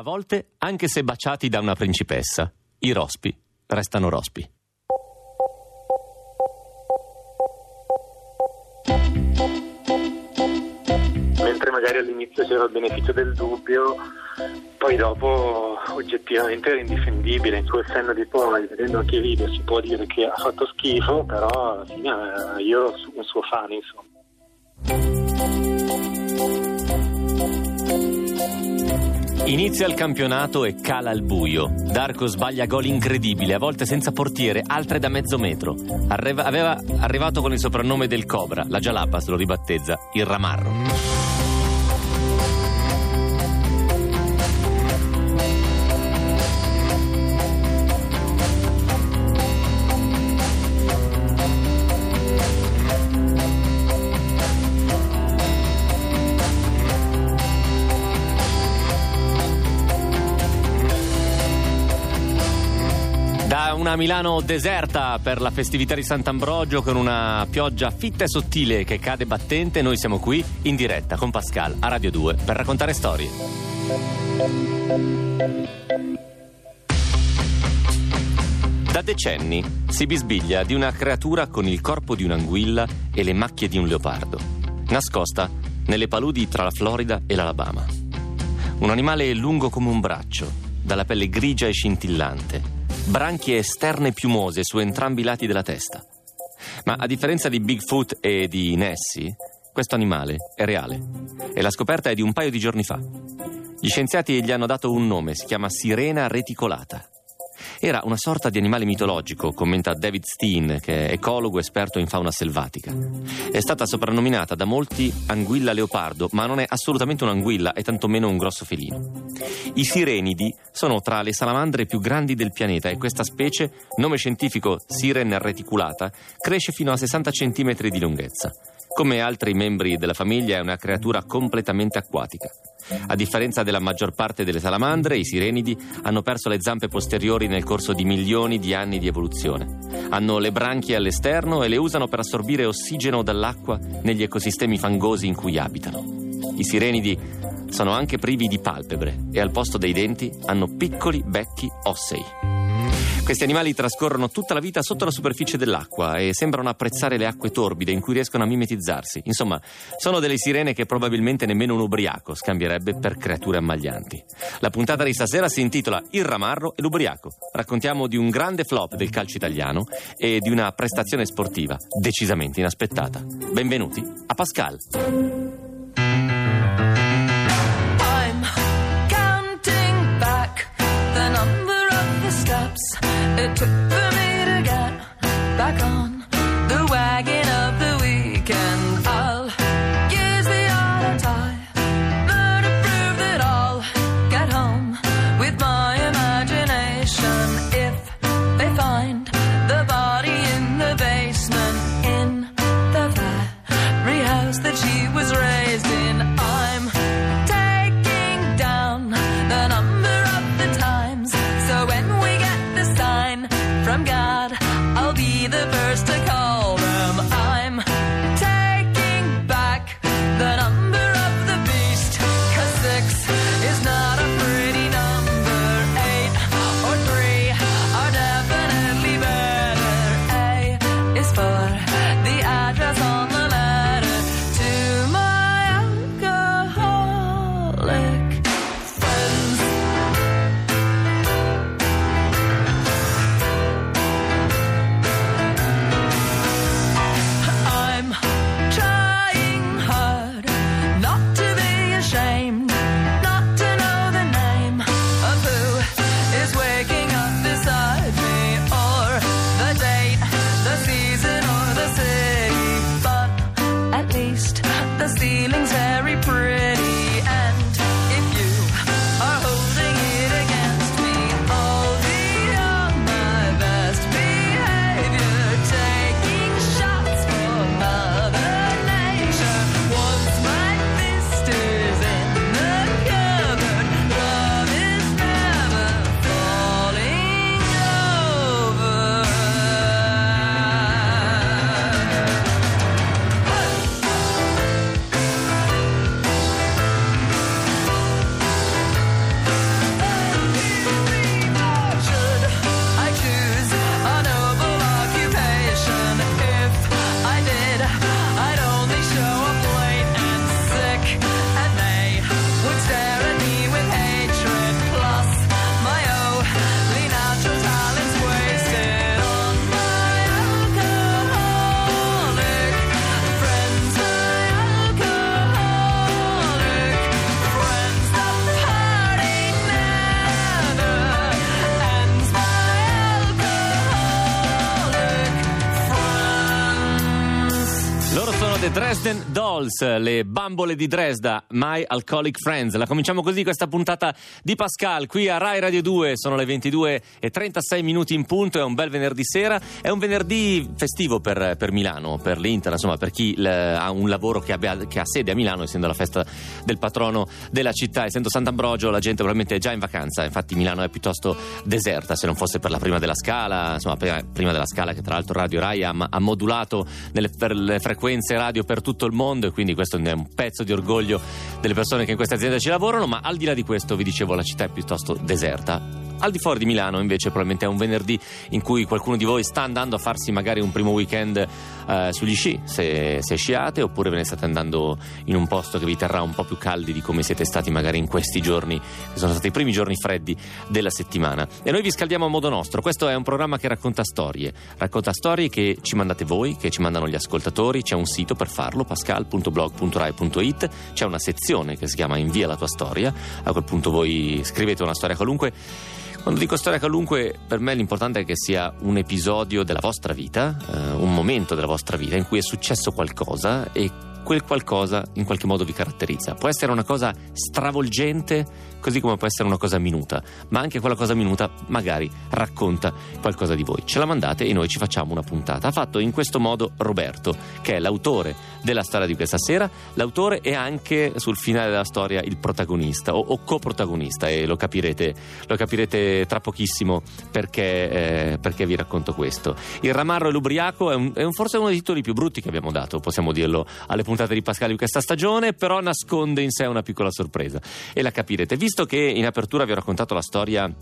A volte, anche se baciati da una principessa, i rospi restano rospi. Mentre magari all'inizio c'era il beneficio del dubbio, poi dopo oggettivamente era indifendibile. In suo senno di poi, vedendo anche i video, si può dire che ha fatto schifo, però eh, io sono un suo fan, insomma. Inizia il campionato e cala il buio. Darko sbaglia gol incredibili, a volte senza portiere, altre da mezzo metro. Arriva, aveva arrivato con il soprannome del Cobra, la Jalapas lo ribattezza, il Ramarro. Una Milano deserta per la festività di Sant'Ambrogio con una pioggia fitta e sottile che cade battente, noi siamo qui in diretta con Pascal a Radio 2 per raccontare storie. Da decenni si bisbiglia di una creatura con il corpo di un'anguilla e le macchie di un leopardo, nascosta nelle paludi tra la Florida e l'Alabama. Un animale lungo come un braccio, dalla pelle grigia e scintillante, branchie esterne piumose su entrambi i lati della testa. Ma a differenza di Bigfoot e di Nessie, questo animale è reale e la scoperta è di un paio di giorni fa. Gli scienziati gli hanno dato un nome, si chiama sirena reticolata. Era una sorta di animale mitologico, commenta David Steen, che è ecologo esperto in fauna selvatica. È stata soprannominata da molti anguilla leopardo, ma non è assolutamente un'anguilla e tantomeno un grosso felino. I sirenidi sono tra le salamandre più grandi del pianeta e questa specie, nome scientifico Siren reticulata, cresce fino a 60 cm di lunghezza. Come altri membri della famiglia è una creatura completamente acquatica. A differenza della maggior parte delle salamandre, i sirenidi hanno perso le zampe posteriori nel corso di milioni di anni di evoluzione. Hanno le branchie all'esterno e le usano per assorbire ossigeno dall'acqua negli ecosistemi fangosi in cui abitano. I sirenidi sono anche privi di palpebre e al posto dei denti hanno piccoli becchi ossei. Questi animali trascorrono tutta la vita sotto la superficie dell'acqua e sembrano apprezzare le acque torbide in cui riescono a mimetizzarsi. Insomma, sono delle sirene che probabilmente nemmeno un ubriaco scambierebbe per creature ammaglianti. La puntata di stasera si intitola Il ramarro e l'ubriaco. Raccontiamo di un grande flop del calcio italiano e di una prestazione sportiva decisamente inaspettata. Benvenuti a Pascal. It took for me to get back on The Dresden Dolls, le bambole di Dresda, My Alcoholic Friends. La cominciamo così questa puntata di Pascal qui a Rai Radio 2. Sono le 22 e 36 minuti in punto. È un bel venerdì sera. È un venerdì festivo per, per Milano, per l'Inter, insomma, per chi l, ha un lavoro che, abbia, che, ha sede a Milano, essendo la festa del patrono della città. Essendo Sant'Ambrogio, la gente probabilmente è già in vacanza. Infatti, Milano è piuttosto deserta. Se non fosse per la prima della scala, insomma, prima della scala, che tra l'altro Radio Rai ha, ha modulato nelle, per le frequenze radio per tutto il mondo e quindi questo è un pezzo di orgoglio delle persone che in questa azienda ci lavorano, ma al di là di questo vi dicevo la città è piuttosto deserta. Al di fuori di Milano invece probabilmente è un venerdì in cui qualcuno di voi sta andando a farsi magari un primo weekend eh, sugli sci, se, se, sciate, oppure ve ne state andando in un posto che vi terrà un po' più caldi di come siete stati magari in questi giorni, che sono stati i primi giorni freddi della settimana. E noi vi scaldiamo a modo nostro. Questo è un programma che racconta storie, racconta storie che ci mandate voi, che ci mandano gli ascoltatori. C'è un sito per farlo, pascal.blog.rai.it, c'è una sezione che si chiama Invia la tua storia. A quel punto voi scrivete una storia qualunque quando dico storia qualunque, per me l'importante è che sia un episodio della vostra vita, eh, un momento della vostra vita in cui è successo qualcosa e quel qualcosa in qualche modo vi caratterizza. Può essere una cosa stravolgente, così come può essere una cosa minuta, ma anche quella cosa minuta magari racconta qualcosa di voi. Ce la mandate e noi ci facciamo una puntata. Ha fatto in questo modo Roberto, che è l'autore della storia di questa sera, l'autore è anche sul finale della storia il protagonista o, o coprotagonista e lo capirete, lo capirete tra pochissimo perché, eh, perché, vi racconto questo. Il Ramarro e l'Ubriaco è, un, è un, forse uno dei titoli più brutti che abbiamo dato, possiamo dirlo, alle puntate di Pascal di questa stagione, però nasconde in sé una piccola sorpresa e la capirete. Visto che in apertura vi ho raccontato la storia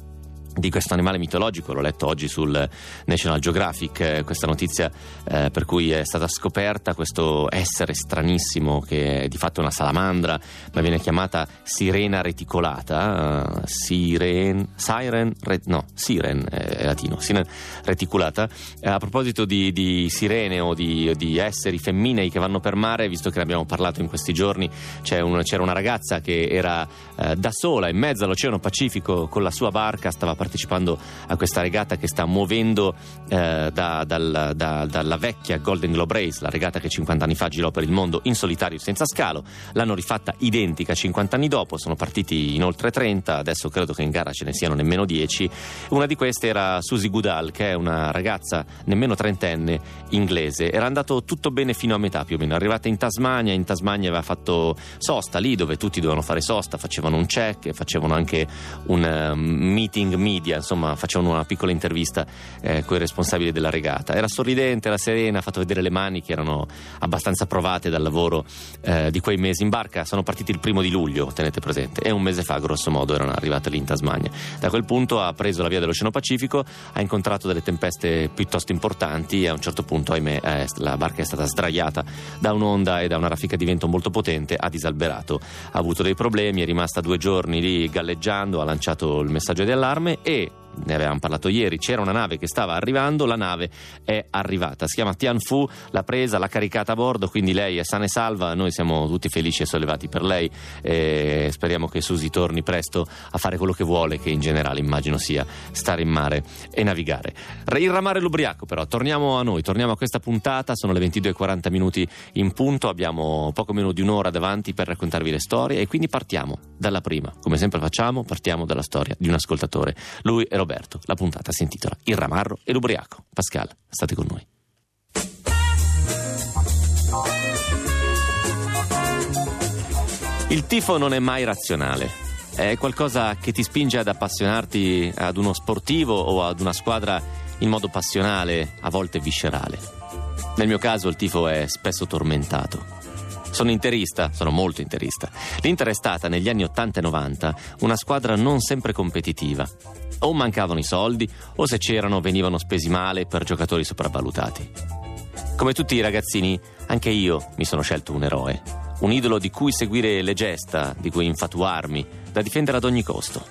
di questo animale mitologico, l'ho letto oggi sul National Geographic, eh, questa notizia eh, per cui è stata scoperta questo essere stranissimo che è di fatto una salamandra, ma viene chiamata sirena reticolata, uh, siren, siren, re, no, siren è latino, siren reticulata. Eh, a proposito di, di sirene o di, di, esseri femminei che vanno per mare, visto che ne abbiamo parlato in questi giorni, un, c'era una ragazza che era eh, da sola in mezzo all'Oceano Pacifico con la sua barca, stava partecipando a questa regata che sta muovendo eh, da, dal, da, dalla vecchia Golden Globe Race, la regata che 50 anni fa girò per il mondo in solitario senza scalo. L'hanno rifatta identica 50 anni dopo, sono partiti in oltre 30, adesso credo che in gara ce ne siano nemmeno 10. Una di queste era Susie Goodall, che è una ragazza nemmeno trentenne inglese. Era andato tutto bene fino a metà più o meno. Arrivata in Tasmania, in Tasmania aveva fatto sosta lì dove tutti dovevano fare sosta, facevano un check, facevano anche un meeting meeting media, insomma, facevano una piccola intervista eh, con i responsabili della regata. Era sorridente, era serena, ha fatto vedere le mani che erano abbastanza provate dal lavoro eh, di quei mesi in barca. Sono partiti il primo di luglio, tenete presente, e un mese fa, grosso modo, erano arrivate lì in Tasmania. Da quel punto ha preso la via dell'Oceano Pacifico, ha incontrato delle tempeste piuttosto importanti e a un certo punto, ahimè, eh, la barca è stata sdraiata da un'onda e da una raffica di vento molto potente, ha disalberato, ha avuto dei problemi, è rimasta due giorni lì galleggiando, ha lanciato il messaggio di allarme e ne avevamo parlato ieri, c'era una nave che stava arrivando, la nave è arrivata, si chiama Tianfu, l'ha presa, l'ha caricata a bordo, quindi lei è sana e salva, noi siamo tutti felici e sollevati per lei e speriamo che Susi torni presto a fare quello che vuole, che in generale immagino sia stare in mare e navigare. Il ramare l'ubriaco però, torniamo a noi, torniamo a questa puntata, sono le 22.40 minuti in punto, abbiamo poco meno di un'ora davanti per raccontarvi le storie e quindi partiamo dalla prima, come sempre facciamo, partiamo dalla storia di un ascoltatore. Lui è Roberto. La puntata si intitola Il ramarro e l'ubriaco. Pascal, state con noi. Il tifo non è mai razionale. È qualcosa che ti spinge ad appassionarti ad uno sportivo o ad una squadra in modo passionale, a volte viscerale. Nel mio caso il tifo è spesso tormentato. Sono interista, sono molto interista. L'Inter è stata negli anni 80 e 90 una squadra non sempre competitiva. O mancavano i soldi, o se c'erano venivano spesi male per giocatori sopravvalutati. Come tutti i ragazzini, anche io mi sono scelto un eroe, un idolo di cui seguire le gesta, di cui infatuarmi, da difendere ad ogni costo.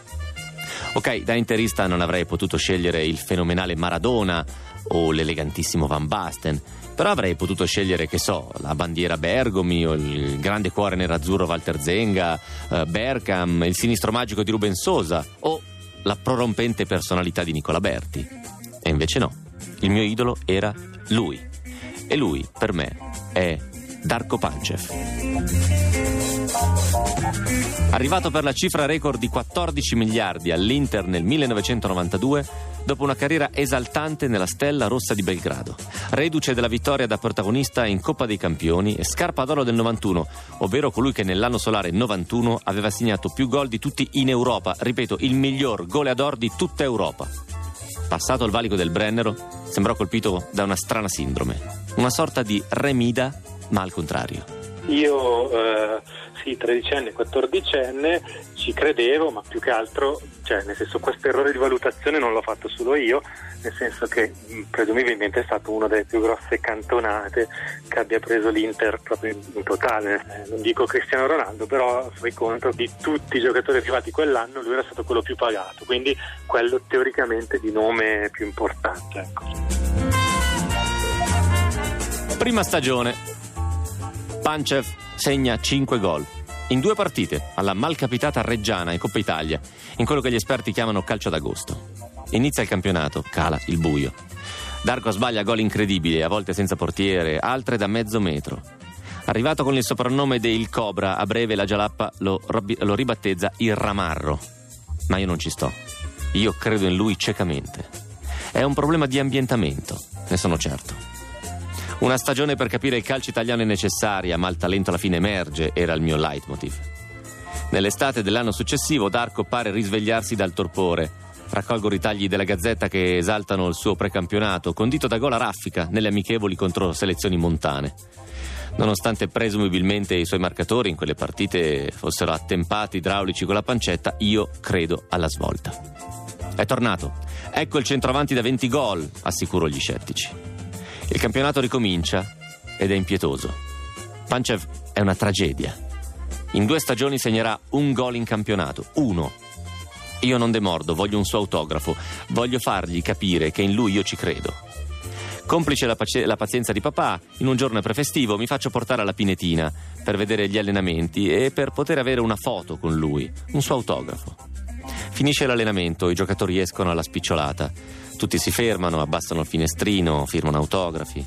Ok, da interista non avrei potuto scegliere il fenomenale Maradona o l'elegantissimo Van Basten, però avrei potuto scegliere, che so, la bandiera Bergomi o il grande cuore nerazzurro Walter Zenga, eh, Berkham, il sinistro magico di Ruben Sosa o la prorompente personalità di Nicola Berti. E invece no, il mio idolo era lui. E lui, per me, è Darko Pancev. Arrivato per la cifra record di 14 miliardi all'Inter nel 1992, dopo una carriera esaltante nella stella rossa di Belgrado. Reduce della vittoria da protagonista in Coppa dei Campioni e scarpa d'oro del 91, ovvero colui che nell'anno solare 91 aveva segnato più gol di tutti in Europa, ripeto, il miglior goleador di tutta Europa. Passato il valico del Brennero, sembrò colpito da una strana sindrome, una sorta di remida, ma al contrario. Io eh, sì, tredicenne, quattordicenne, ci credevo, ma più che altro, cioè, nel senso, questo errore di valutazione non l'ho fatto solo io, nel senso che mh, presumibilmente è stato una delle più grosse cantonate che abbia preso l'Inter proprio in, totale. Eh, non dico Cristiano Ronaldo, però fai conto di tutti i giocatori arrivati quell'anno, lui era stato quello più pagato, quindi quello teoricamente di nome più importante. Ecco. Prima stagione. Pancev segna 5 gol. In due partite, alla malcapitata Reggiana in Coppa Italia, in quello che gli esperti chiamano calcio d'agosto. Inizia il campionato, cala il buio. Darko sbaglia gol incredibili, a volte senza portiere, altre da mezzo metro. Arrivato con il soprannome di Il Cobra, a breve la Gialappa lo, lo ribattezza il Ramarro. Ma io non ci sto. Io credo in lui ciecamente. È un problema di ambientamento, ne sono certo. Una stagione per capire il calcio italiano è necessaria, ma il talento alla fine emerge, era il mio leitmotiv. Nell'estate dell'anno successivo Darko pare risvegliarsi dal torpore. Raccolgo ritagli della Gazzetta che esaltano il suo precampionato, condito da gol a raffica nelle amichevoli contro selezioni montane. Nonostante presumibilmente i suoi marcatori in quelle partite fossero attempati idraulici con la pancetta, io credo alla svolta. È tornato. Ecco il centroavanti da 20 gol, assicuro gli scettici. Il campionato ricomincia ed è impietoso. Pancev è una tragedia. In due stagioni segnerà un gol in campionato, uno. Io non demordo, voglio un suo autografo, voglio fargli capire che in lui io ci credo. Complice la, pace- la, pazienza di papà, in un giorno prefestivo mi faccio portare alla Pinetina per vedere gli allenamenti e per poter avere una foto con lui, un suo autografo. Finisce l'allenamento, i giocatori escono alla spicciolata. Tutti si fermano, abbassano il finestrino, firmano autografi.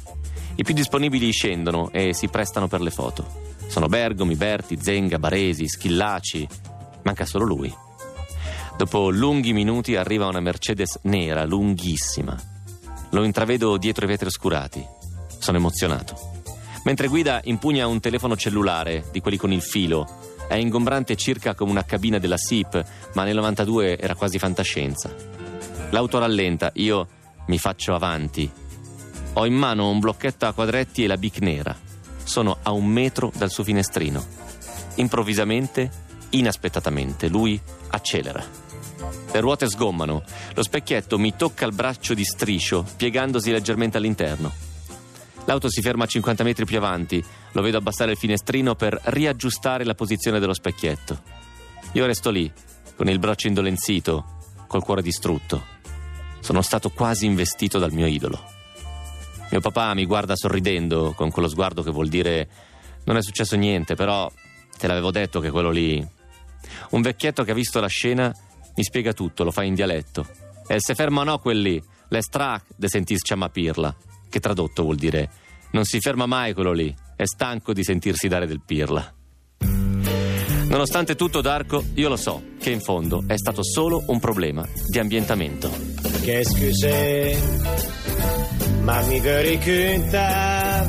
I più disponibili scendono e si prestano per le foto. Sono Bergomi, Berti, Zenga, Baresi, Schillaci. Manca solo lui. Dopo lunghi minuti arriva una Mercedes nera, lunghissima. Lo intravedo dietro i vetri oscurati. Sono emozionato. Mentre guida impugna un telefono cellulare, di quelli con il filo. È ingombrante circa come una cabina della SIP, ma nel 92 era quasi fantascienza. L'auto rallenta, io mi faccio avanti. Ho in mano un blocchetto a quadretti e la bic nera. Sono a un metro dal suo finestrino. Improvvisamente, inaspettatamente, lui accelera. Le ruote sgommano. Lo specchietto mi tocca il braccio di striscio, piegandosi leggermente all'interno. L'auto si ferma a 50 metri più avanti. Lo vedo abbassare il finestrino per riaggiustare la posizione dello specchietto. Io resto lì, con il braccio indolenzito, col cuore distrutto. Sono stato quasi investito dal mio idolo. Mio papà mi guarda sorridendo, con quello sguardo che vuol dire non è successo niente, però te l'avevo detto che quello lì. Un vecchietto che ha visto la scena mi spiega tutto, lo fa in dialetto. E se ferma no quel lì, le strach de sentis pirla, che tradotto vuol dire non si ferma mai quello lì, è stanco di sentirsi dare del pirla. Nonostante tutto, Darko, io lo so che in fondo è stato solo un problema di ambientamento. Che scuse, ma mi riconta,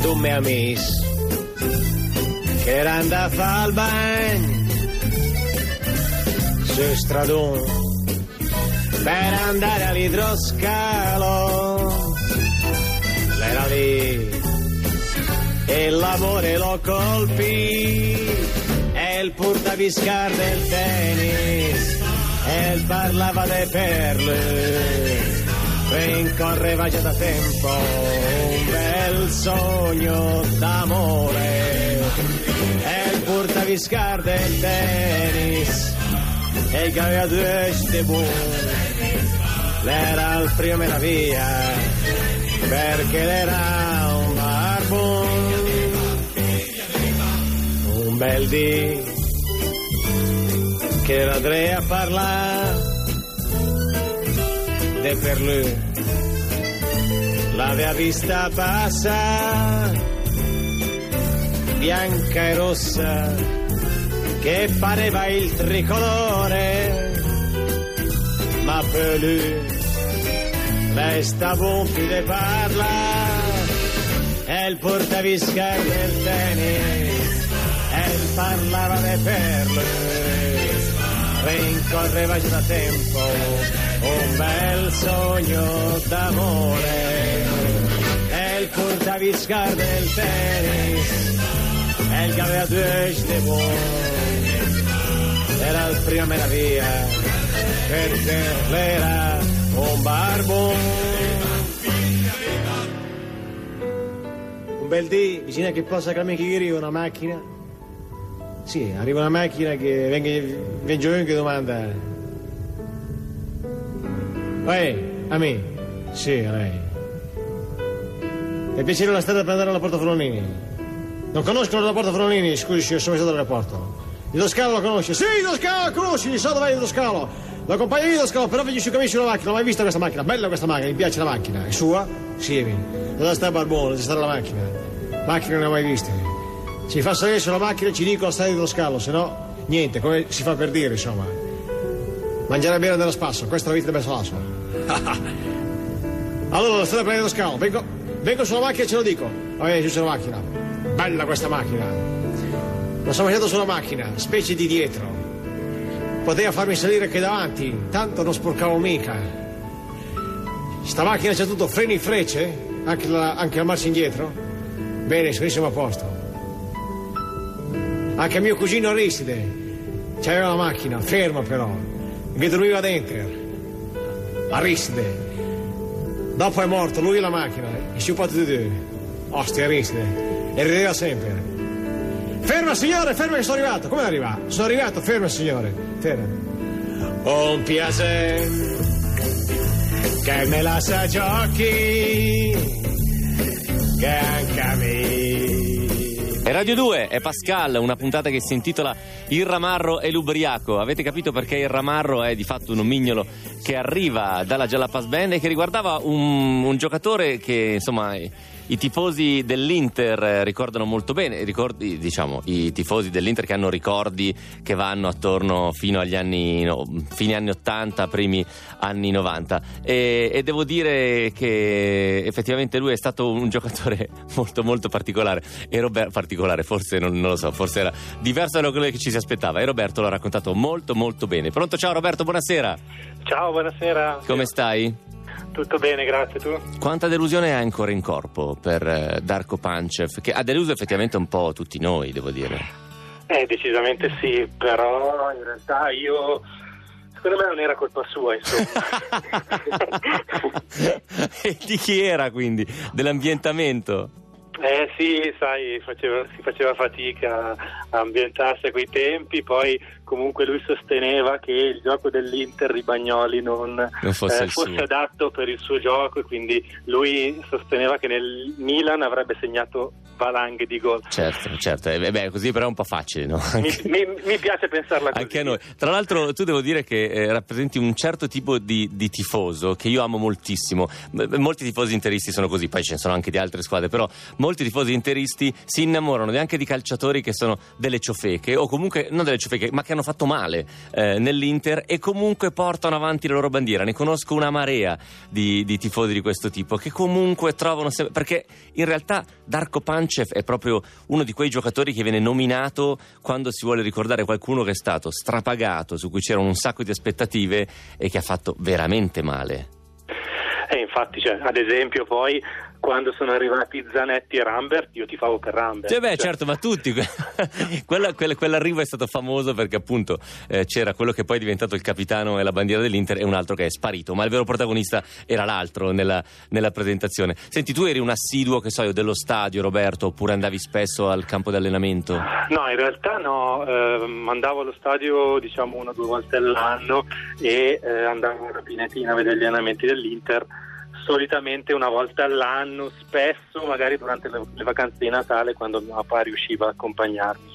tu mi amici, che era andata a fare il bagno, su stradone, per andare all'idroscalo, l'era lì e l'amore lo colpì e il portaviscar del tennis il parlava de perle rincorreva già da tempo un bel sogno d'amore. E il portaviscar del tennis e il aveva due stebù l'era il primo meraviglia perché era un barbone un bel dì che andrei a parlare de per lui. L'aveva vista bassa, bianca e rossa, che pareva il tricolore, ma per lui lei stava un filo parla, e il portavisca del tennis, e parlava de perle, rincorreva già da tempo un bel sogno d'amore, e il portavisca del tennis, e il due de era la prima meraviglia, perché l'era un barbon. Un bel dì, vicino a che possa camminare una macchina. Sì, arriva una macchina che venga, viene che domanda. Ehi, a me? Sì, a lei. Per piacere la strada per andare alla Porta Forlonini. Non conoscono la Porta Forlonini? Scusi, sono stato all'aeroporto. Il Toscano lo conosce? Sì, il Toscano lo conosci, so dov'è il Toscano. Lo accompagno io, Toscano, però vedi su cammino sulla macchina, non ho mai visto questa macchina. Bella questa macchina, mi piace la macchina. È sua? Sì, dove sta Barbone, dove sta la macchina? Macchina non ne mai viste. Si fa salire sulla macchina e ci dico la strada di Toscano, se no, niente, come si fa per dire, insomma. Mangiare bene nello spasso, questa è la vita del salasso. allora, la strada per lo scalo, vengo, vengo sulla macchina e ce lo dico. Va giù sulla macchina. Bella questa macchina. Lo sono mangiato sulla macchina, specie di dietro. Poteva farmi salire anche davanti, tanto non sporcavo mica. Sta macchina c'è tutto freni e frecce, anche la, anche la marcia indietro. Bene, benissimo a posto. Anche mio cugino Aristide c'aveva la macchina, ferma però, che dormiva dentro. Aristide. Dopo è morto, lui e la macchina, e sciupato di due. Ostia Aristide. E rideva sempre. Ferma signore, ferma che sono arrivato. Come arriva? Sono arrivato, ferma signore. Ferma. Un piacere che me la sa giochi che anche a me. È Radio 2, è Pascal, una puntata che si intitola Il ramarro e l'ubriaco. Avete capito perché il ramarro è di fatto un nomignolo che arriva dalla Jalapas Band e che riguardava un, un giocatore che insomma i tifosi dell'Inter eh, ricordano molto bene, ricordi, diciamo, i tifosi dell'Inter che hanno ricordi che vanno attorno fino agli anni, no, fine anni 80, primi anni 90. E, e, devo dire che effettivamente lui è stato un giocatore molto molto particolare. E Roberto, particolare, forse non, non lo so, forse era diverso da quello che ci si aspettava. E Roberto l'ha raccontato molto molto bene. Pronto, ciao Roberto, buonasera. Ciao, buonasera. Come stai? Tutto bene, grazie. Tu? Quanta delusione hai ancora in corpo per eh, Darko Pancev, che ha deluso effettivamente un po' tutti noi, devo dire? Eh, decisamente sì, però in realtà io secondo me non era colpa sua, insomma. e di chi era quindi? Dell'ambientamento? Eh sì, sai, faceva, si faceva fatica a ambientarsi a quei tempi, poi comunque lui sosteneva che il gioco dell'Inter di Bagnoli non, non fosse, eh, fosse adatto per il suo gioco e quindi lui sosteneva che nel Milan avrebbe segnato valanghe di gol. Certo, certo, eh, beh, così però è un po' facile, no? Mi, mi, mi piace pensarla così. Anche a noi. Tra l'altro tu devo dire che eh, rappresenti un certo tipo di, di, tifoso che io amo moltissimo. Molti tifosi interisti sono così, poi ce ne sono anche di altre squadre, però molti tifosi interisti si innamorano anche di calciatori che sono delle ciofeche o comunque non delle ciofeche, ma che hanno fatto male eh, nell'Inter e comunque portano avanti la loro bandiera. Ne conosco una marea di, di tifosi di questo tipo che comunque trovano sempre. perché in realtà Darko Pancev è proprio uno di quei giocatori che viene nominato quando si vuole ricordare qualcuno che è stato strapagato, su cui c'erano un sacco di aspettative e che ha fatto veramente male. E eh, infatti, cioè, ad esempio, poi quando sono arrivati Zanetti e Rambert, io ti favo per Rambert. Cioè, beh, cioè. certo, ma tutti. quella, quella, quell'arrivo è stato famoso perché appunto eh, c'era quello che poi è diventato il capitano e la bandiera dell'Inter e un altro che è sparito, ma il vero protagonista era l'altro nella, nella presentazione. Senti, tu eri un assiduo, che so io, dello stadio, Roberto, oppure andavi spesso al campo di allenamento? No, in realtà no, eh, andavo allo stadio diciamo una o due volte all'anno e eh, andavo a Rapinetina a vedere gli allenamenti dell'Inter solitamente una volta all'anno, spesso magari durante le, le vacanze di Natale quando mio papà riusciva ad accompagnarmi.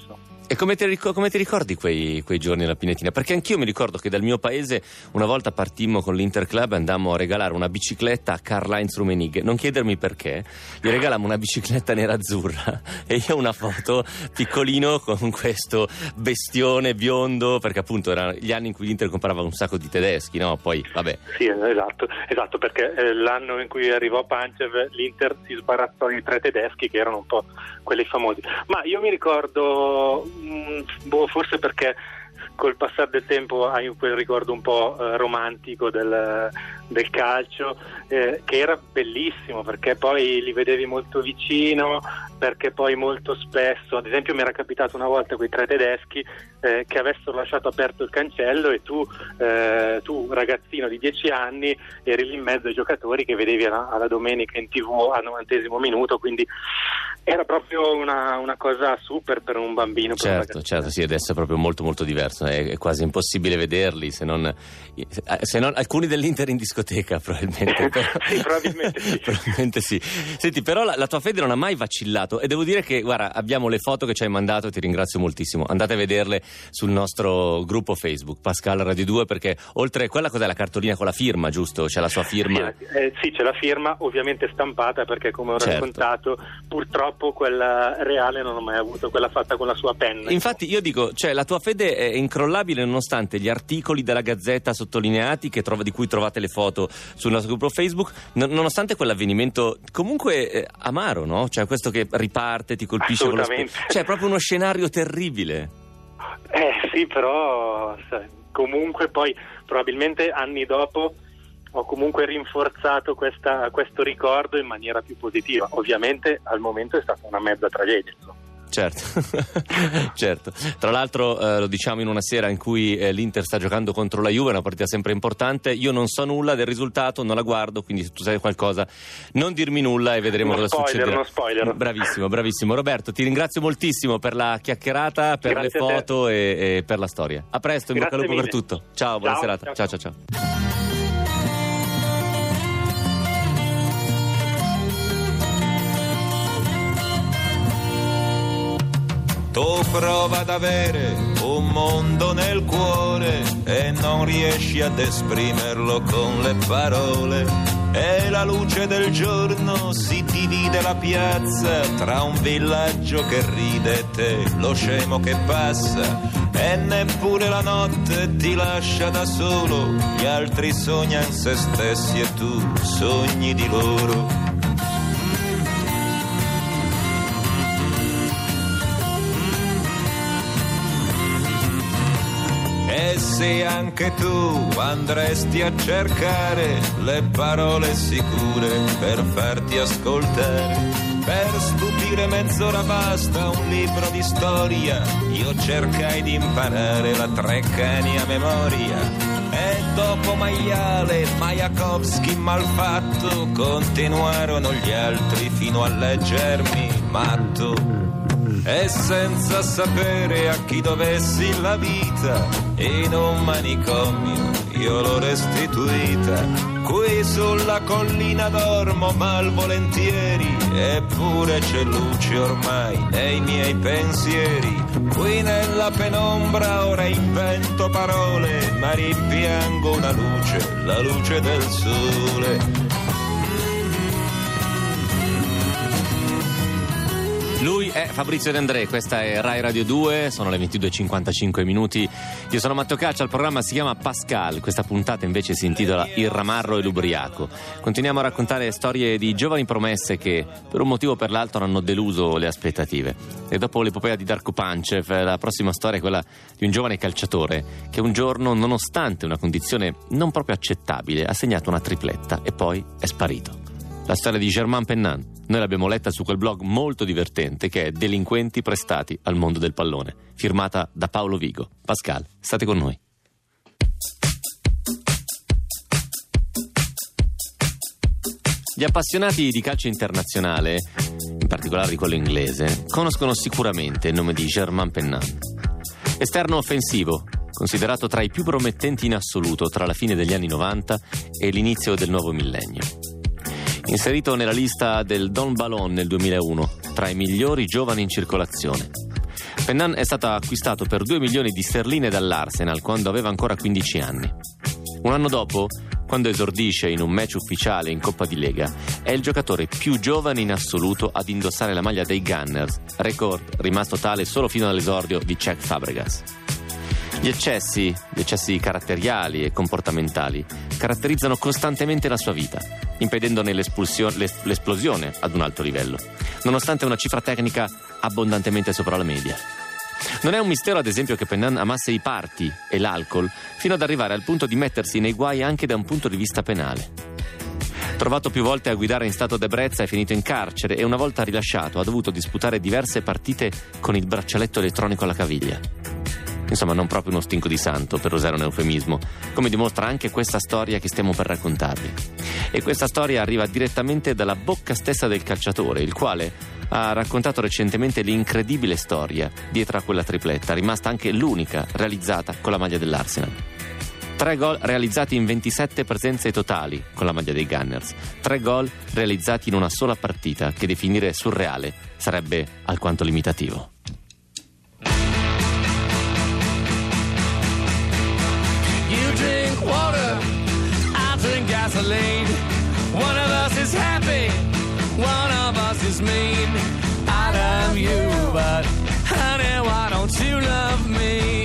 Come ti, come ti ricordi quei, quei giorni alla Pinetina? Perché anch'io mi ricordo che dal mio paese una volta partimmo con l'Interclub e andammo a regalare una bicicletta a Karl-Heinz Rummenigge. Non chiedermi perché, gli regalammo una bicicletta nera-azzurra e io una foto piccolino con questo bestione biondo, perché appunto erano gli anni in cui l'Inter comprava un sacco di tedeschi, no? Poi, vabbè. Sì, esatto, esatto perché eh, l'anno in cui arrivò Pancev l'Inter si sbarazzò di tre tedeschi che erano un po' quelli famosi. Ma io mi ricordo, mh, boh, forse perché col passare del tempo hai quel ricordo un po' eh, romantico del, del calcio, eh, che era bellissimo perché poi li vedevi molto vicino, perché poi molto spesso, ad esempio mi era capitato una volta quei tre tedeschi eh, che avessero lasciato aperto il cancello e tu, eh, tu, ragazzino di 10 anni eri lì in mezzo ai giocatori che vedevi alla, alla domenica in tv al novantesimo minuto, quindi era proprio una, una, cosa super per un bambino. Per certo, un certo, sì, adesso è proprio molto molto diverso, è, quasi impossibile vederli se non, se non, alcuni dell'Inter in discoteca probabilmente. Sì, probabilmente sì. probabilmente sì. Senti, però la, la, tua fede non ha mai vacillato e devo dire che, guarda, abbiamo le foto che ci hai mandato e ti ringrazio moltissimo. Andate a vederle sul nostro gruppo Facebook, Pascal Radio 2, perché oltre a quella cos'è la cartolina con la firma, giusto? C'è la sua firma? Sì, eh, sì c'è la firma, ovviamente stampata perché come ho certo. raccontato purtroppo quella reale non ho mai avuto, quella fatta con la sua penna. Infatti io dico, cioè la tua fede è incrollabile nonostante gli articoli della Gazzetta sottolineati trova, di cui trovate le foto sul nostro gruppo Facebook, n- nonostante quell'avvenimento comunque eh, amaro, no? Cioè questo che riparte, ti colpisce con lo sp- Cioè è proprio uno scenario terribile. Eh sì, però comunque poi probabilmente anni dopo ho comunque rinforzato questa, questo ricordo in maniera più positiva. Ovviamente al momento è stata una mezza tragedia. Insomma. Certo, certo. Tra l'altro eh, lo diciamo in una sera in cui eh, l'Inter sta giocando contro la Juve, una partita sempre importante. Io non so nulla del risultato, non la guardo, quindi se tu sai qualcosa non dirmi nulla e vedremo uno cosa spoiler, succederà. Uno spoiler. Bravissimo, bravissimo. Roberto, ti ringrazio moltissimo per la chiacchierata, per Grazie le foto e, e, per la storia. A presto, in bocca al lupo per tutto. Ciao, buona ciao, serata. ciao, ciao. ciao. Tu prova ad avere un mondo nel cuore e non riesci ad esprimerlo con le parole. E la luce del giorno si divide la piazza tra un villaggio che ride e te, lo scemo che passa. E neppure la notte ti lascia da solo, gli altri sognano se stessi e tu sogni di loro. E se anche tu andresti a cercare le parole sicure per farti ascoltare, per stupire mezz'ora basta un libro di storia, io cercai di imparare la Treccani memoria. E dopo maiale, Majakovski malfatto, continuarono gli altri fino a leggermi matto e senza sapere a chi dovessi la vita in un manicomio io l'ho restituita. Qui sulla collina dormo malvolentieri eppure c'è luce ormai nei miei pensieri. Qui nella penombra ora invento parole ma rimpiango una luce la luce del sole Lui è Fabrizio De André, questa è Rai Radio 2, sono le 22.55 minuti. Io sono Matteo Caccia, il programma si chiama Pascal, questa puntata invece si intitola Il ramarro e l'ubriaco. Continuiamo a raccontare storie di giovani promesse che per un motivo o per l'altro hanno deluso le aspettative. E dopo l'epopea di Darko Pancev, la prossima storia è quella di un giovane calciatore che un giorno, nonostante una condizione non proprio accettabile, ha segnato una tripletta e poi è sparito. La storia di Germain Pennan. Noi l'abbiamo letta su quel blog molto divertente che è Delinquenti prestati al mondo del pallone, firmata da Paolo Vigo. Pascal, state con noi. Gli appassionati di calcio internazionale, in particolare di quello inglese, conoscono sicuramente il nome di Germain Pennan. Esterno offensivo, considerato tra i più promettenti in assoluto tra la fine degli anni 90 e l'inizio del nuovo millennio inserito nella lista del Don Ballon nel 2001 tra i migliori giovani in circolazione. Pennan è stato acquistato per 2 milioni di sterline dall'Arsenal quando aveva ancora 15 anni. Un anno dopo, quando esordisce in un match ufficiale in Coppa di Lega, è il giocatore più giovane in assoluto ad indossare la maglia dei Gunners, record rimasto tale solo fino all'esordio di Czech Fabregas. Gli eccessi, gli eccessi caratteriali e comportamentali caratterizzano costantemente la sua vita, impedendone l'esplosione ad un alto livello, nonostante una cifra tecnica abbondantemente sopra la media. Non è un mistero, ad esempio, che Pennan amasse i parti e l'alcol fino ad arrivare al punto di mettersi nei guai anche da un punto di vista penale. Trovato più volte a guidare in stato d'ebbrezza, è finito in carcere e una volta rilasciato ha dovuto disputare diverse partite con il braccialetto elettronico alla caviglia. Insomma, non proprio uno stinco di santo, per usare un eufemismo, come dimostra anche questa storia che stiamo per raccontarvi. E questa storia arriva direttamente dalla bocca stessa del calciatore, il quale ha raccontato recentemente l'incredibile storia dietro a quella tripletta, rimasta anche l'unica realizzata con la maglia dell'Arsenal. Tre gol realizzati in 27 presenze totali con la maglia dei Gunners. Tre gol realizzati in una sola partita che definire surreale sarebbe alquanto limitativo. Gasoline. One of us is happy, one of us is mean. I love you, but honey, why don't you love me?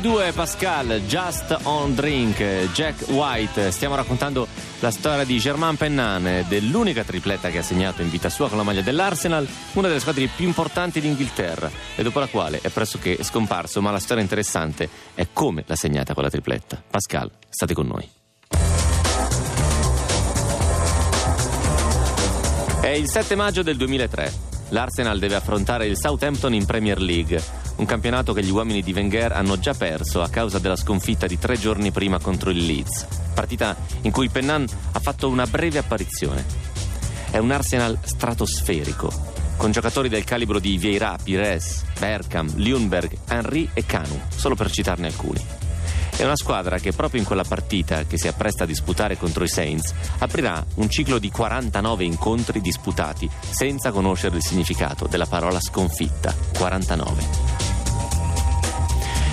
2 Pascal, Just on Drink, Jack White. Stiamo raccontando la storia di Germain Pennan, dell'unica tripletta che ha segnato in vita sua con la maglia dell'Arsenal, una delle squadre più importanti d'Inghilterra e dopo la quale è pressoché scomparso, ma la storia interessante è come l'ha segnata quella tripletta. Pascal, state con noi. È il 7 maggio del 2003. L'Arsenal deve affrontare il Southampton in Premier League, un campionato che gli uomini di Wenger hanno già perso a causa della sconfitta di tre giorni prima contro il Leeds, partita in cui Pennan ha fatto una breve apparizione. È un Arsenal stratosferico, con giocatori del calibro di Vieira, Pires, Berkham, Lundberg, Henry e Kanu, solo per citarne alcuni. È una squadra che proprio in quella partita che si appresta a disputare contro i Saints aprirà un ciclo di 49 incontri disputati senza conoscere il significato della parola sconfitta. 49.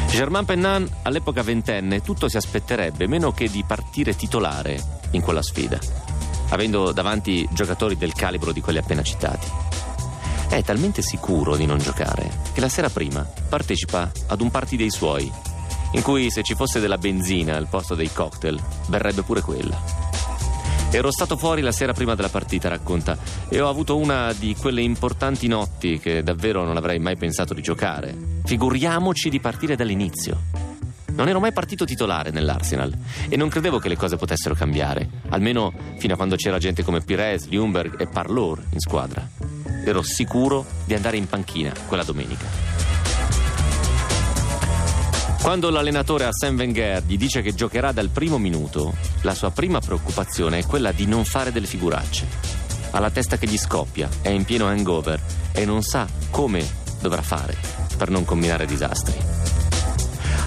Germain Pennan, all'epoca ventenne, tutto si aspetterebbe meno che di partire titolare in quella sfida, avendo davanti giocatori del calibro di quelli appena citati. È talmente sicuro di non giocare che la sera prima partecipa ad un party dei suoi, in cui se ci fosse della benzina al posto dei cocktail, berrebbe pure quella. Ero stato fuori la sera prima della partita, racconta, e ho avuto una di quelle importanti notti che davvero non avrei mai pensato di giocare. Figuriamoci di partire dall'inizio. Non ero mai partito titolare nell'Arsenal e non credevo che le cose potessero cambiare, almeno fino a quando c'era gente come Pires, Ljungberg e Parlour in squadra. Ero sicuro di andare in panchina quella domenica. Quando l'allenatore Arsène Wenger gli dice che giocherà dal primo minuto, la sua prima preoccupazione è quella di non fare delle figuracce. Ha la testa che gli scoppia, è in pieno hangover e non sa come dovrà fare per non combinare disastri.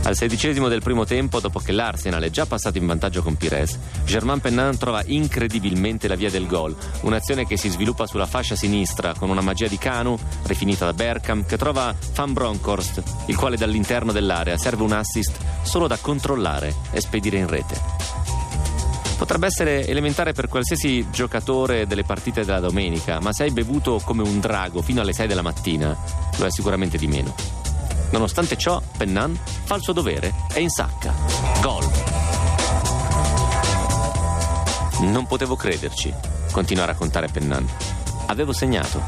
Al sedicesimo del primo tempo, dopo che l'Arsenal è già passato in vantaggio con Pires, Germain Pennan trova incredibilmente la via del gol, un'azione che si sviluppa sulla fascia sinistra con una magia di Canu, rifinita da Berkham, che trova Van Bronckhorst, il quale dall'interno dell'area serve un assist solo da controllare e spedire in rete. Potrebbe essere elementare per qualsiasi giocatore delle partite della domenica, ma se hai bevuto come un drago fino alle 6 della mattina, lo è sicuramente di meno. Nonostante ciò, Pennan fa il suo dovere e insacca. Gol. Non potevo crederci, continua a raccontare Pennan. Avevo segnato.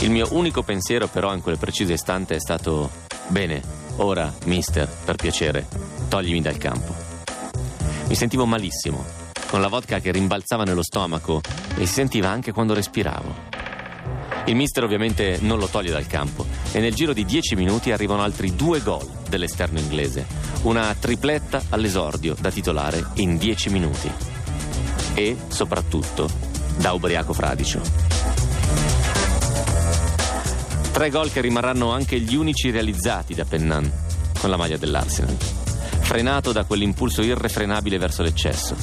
Il mio unico pensiero però in quel preciso istante è stato bene, ora, mister, per piacere, toglimi dal campo. Mi sentivo malissimo, con la vodka che rimbalzava nello stomaco e si sentiva anche quando respiravo. Il mister ovviamente non lo toglie dal campo e nel giro di 10 minuti arrivano altri due gol dell'esterno inglese. Una tripletta all'esordio da titolare in 10 minuti. E, soprattutto, da ubriaco fradicio. Tre gol che rimarranno anche gli unici realizzati da Pennan con la maglia dell'Arsenal. Frenato da quell'impulso irrefrenabile verso l'eccesso.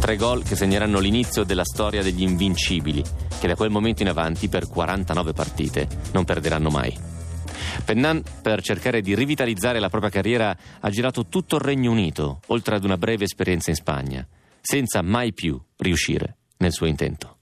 Tre gol che segneranno l'inizio della storia degli invincibili che da quel momento in avanti per 49 partite non perderanno mai. Pennan, per cercare di rivitalizzare la propria carriera, ha girato tutto il Regno Unito, oltre ad una breve esperienza in Spagna, senza mai più riuscire nel suo intento.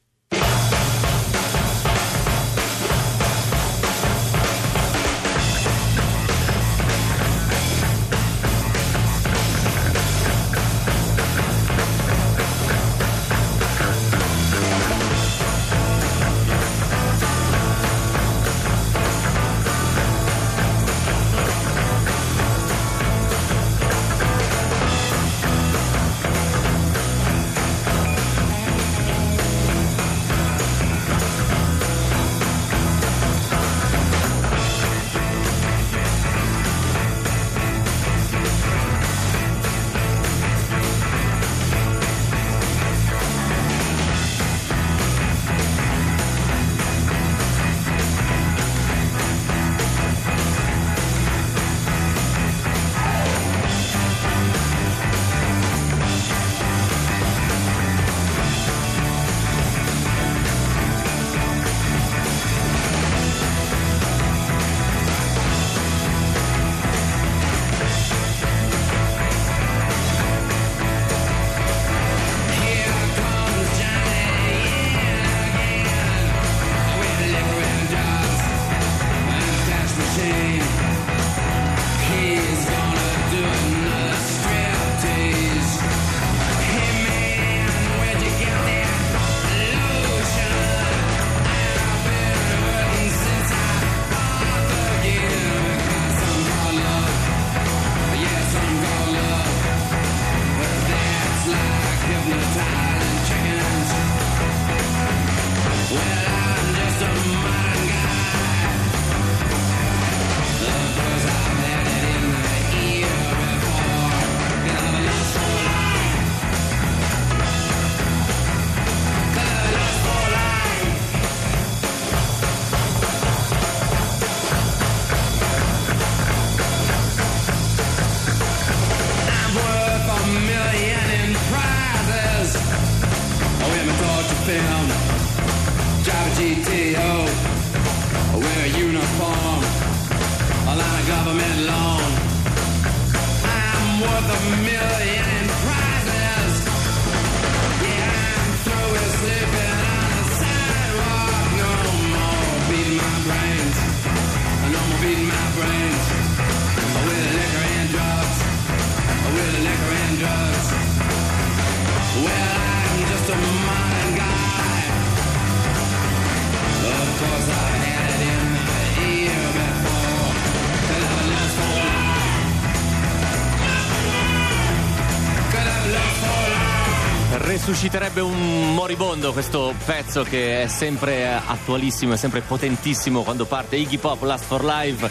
Susciterebbe un moribondo questo pezzo che è sempre attualissimo, è sempre potentissimo quando parte Iggy Pop Last for Live.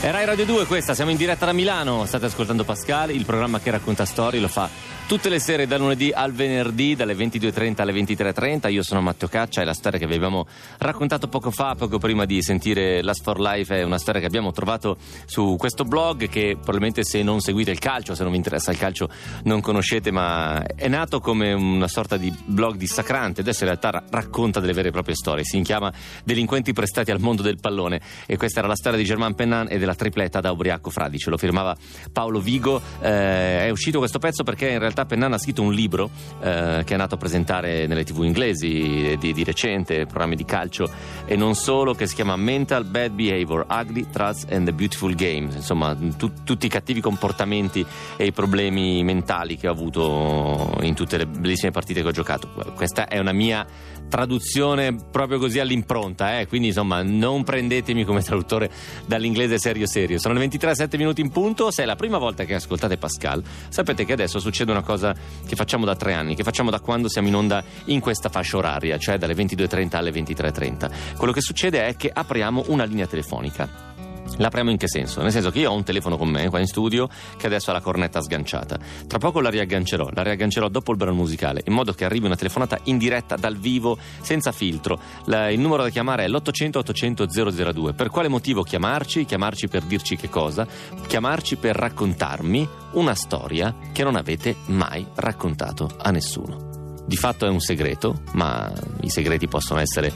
E Rai Radio 2 questa, siamo in diretta da Milano, state ascoltando Pascal, il programma che racconta storie, lo fa tutte le sere dal lunedì al venerdì dalle 22.30 alle 23.30. Io sono Matteo Caccia e la storia che vi abbiamo raccontato poco fa, poco prima di sentire Last for Life, è una storia che abbiamo trovato su questo blog che probabilmente se non seguite il calcio, se non vi interessa il calcio, non conoscete, ma è nato come una sorta di blog dissacrante. Adesso in realtà ra- racconta delle vere e proprie storie. Si chiama Delinquenti prestati al mondo del pallone e questa era la storia di Germain Pennan e della tripletta da ubriaco fradicio. Lo firmava Paolo Vigo. Eh, è uscito questo pezzo perché in realtà Pennan ha scritto un libro eh, che è nato a presentare nelle tv inglesi di, di, recente, programmi di calcio e non solo, che si chiama Mental Bad Behavior, Ugly Truths and the Beautiful Game. Insomma, tu, tutti i cattivi comportamenti e i problemi mentali che ho avuto in tutte le bellissime partite che ho giocato. Questa è una mia traduzione proprio così all'impronta, eh? quindi insomma non prendetemi come traduttore dall'inglese serio serio. Sono le 23 7 minuti in punto, se è la prima volta che ascoltate Pascal, sapete che adesso succede una cosa che facciamo da tre anni, che facciamo da quando siamo in onda in questa fascia oraria, cioè dalle 22.30 alle 23.30. Quello che succede è che apriamo una linea telefonica. L'apriamo in che senso? Nel senso che io ho un telefono con me qua in studio che adesso ha la cornetta sganciata. Tra poco la riaggancerò, la riaggancerò dopo il brano musicale, in modo che arrivi una telefonata in diretta dal vivo, senza filtro. La, il numero da chiamare è l'800 800 002. Per quale motivo chiamarci? Chiamarci per dirci che cosa? Chiamarci per raccontarmi una storia che non avete mai raccontato a nessuno. Di fatto è un segreto, ma i segreti possono essere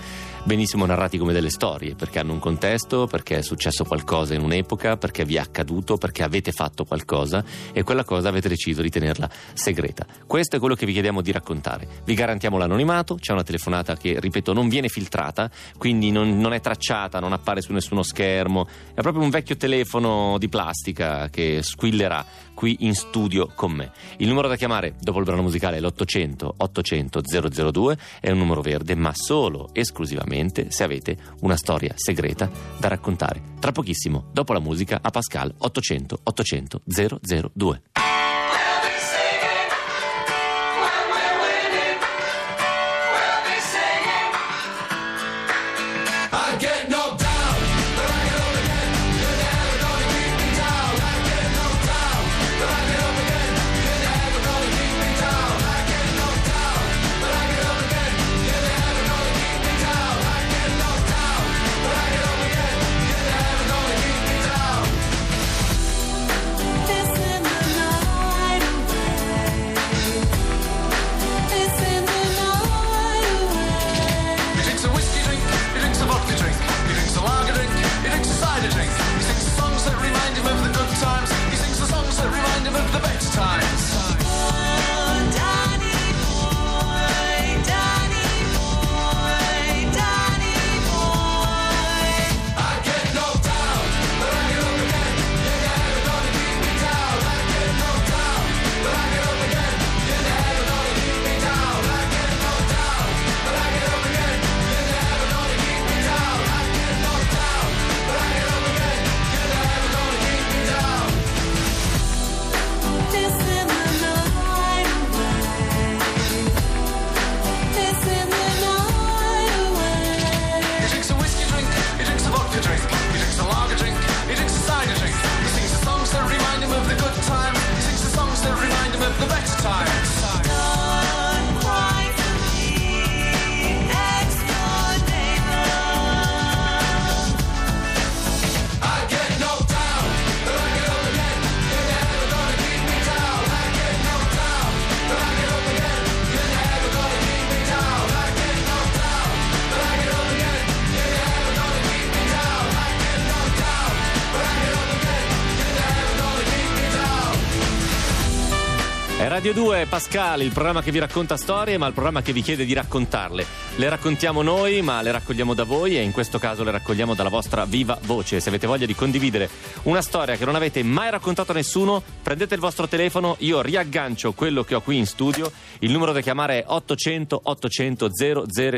benissimo narrati come delle storie, perché hanno un contesto, perché è successo qualcosa in un'epoca, perché vi è accaduto, perché avete fatto qualcosa e quella cosa avete deciso di tenerla segreta. Questo è quello che vi chiediamo di raccontare. Vi garantiamo l'anonimato, c'è una telefonata che, ripeto, non viene filtrata, quindi non, non è tracciata, non appare su nessuno schermo, è proprio un vecchio telefono di plastica che squillerà qui in studio con me. Il numero da chiamare dopo il brano musicale è l'800 800 002, è un numero verde, ma solo esclusivamente se avete una storia segreta da raccontare. Tra pochissimo, dopo la musica, a Pascal 800 800 002. Radio 2 Pascal, il programma che vi racconta storie, ma il programma che vi chiede di raccontarle. Le raccontiamo noi, ma le raccogliamo da voi e in questo caso le raccogliamo dalla vostra viva voce. Se avete voglia di condividere una storia che non avete mai raccontato a nessuno, prendete il vostro telefono, io riaggancio quello che ho qui in studio. Il numero da chiamare è 800 800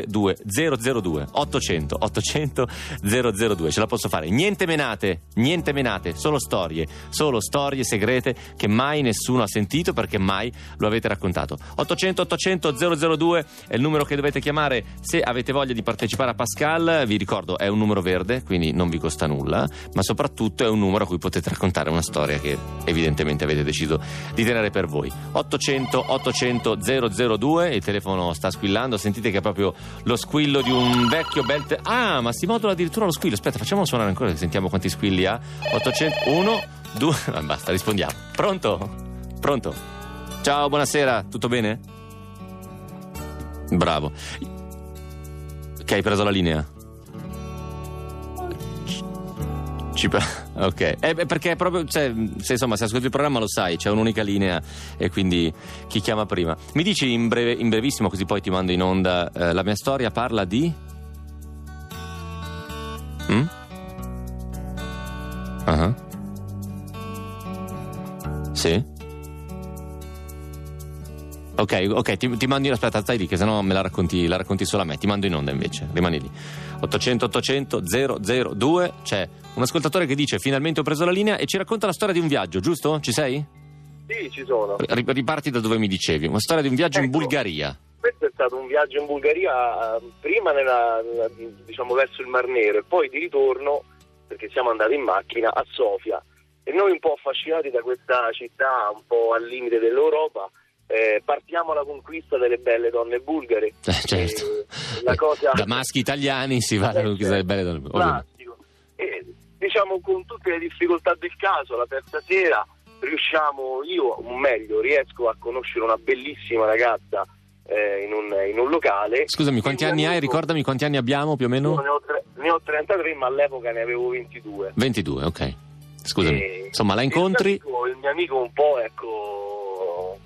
002 002 800 800 002. Ce la posso fare. Niente menate, niente menate, solo storie, solo storie segrete che mai nessuno ha sentito perché mai lo avete raccontato. 800 800 002 è il numero che dovete chiamare se avete voglia di partecipare a Pascal. Vi ricordo, è un numero verde, quindi non vi costa nulla, ma soprattutto è un numero a cui potete raccontare una storia che evidentemente avete deciso di tenere per voi. 800 800 002, il telefono sta squillando, sentite che è proprio lo squillo di un vecchio bel... te- ah, ma si modula addirittura lo squillo. Aspetta, facciamolo suonare ancora, sentiamo quanti squilli ha. 800... 1, 2... Basta, rispondiamo. Pronto? Pronto? Ciao, buonasera, tutto bene? Bravo. Che hai preso la linea? Ci pa- ok, eh, perché proprio, cioè, se insomma, se ascolti il programma lo sai, c'è un'unica linea e quindi chi chiama prima. Mi dici in, breve, in brevissimo, così poi ti mando in onda, eh, la mia storia parla di... Mm? Ah. Sì? Ok, ok, ti, ti mando in aspetta, stai lì, che sennò me la racconti, la racconti solo a me. Ti mando in onda invece, rimani lì. 800 800 002 c'è un ascoltatore che dice finalmente ho preso la linea e ci racconta la storia di un viaggio, giusto? Ci sei? Sì, ci sono. Ri- riparti da dove mi dicevi, una storia di un viaggio in Ecco. Bulgaria. Questo è stato un viaggio in Bulgaria, eh, prima nella- nella- diciamo verso il Mar Nero e poi di ritorno, perché siamo andati in macchina, a Sofia. E noi un po' affascinati da questa città, un po' al limite dell'Europa, eh, partiamo alla conquista delle belle donne bulgare. Eh, certo. E la cosa... Da maschi italiani si va alla conquista delle belle donne. Classico. E diciamo con tutte le difficoltà del caso, la terza sera riusciamo, io o meglio, riesco a conoscere una bellissima ragazza eh, in, un, in un locale. Scusami, quanti anni hai? amico- Ricordami quanti anni abbiamo più o meno? ne ho, tre- ne ho 33, ma all'epoca ne avevo 22. 22, ok. Scusami. E- Insomma, la il mio incontri? amico- Il mio amico un po', ecco,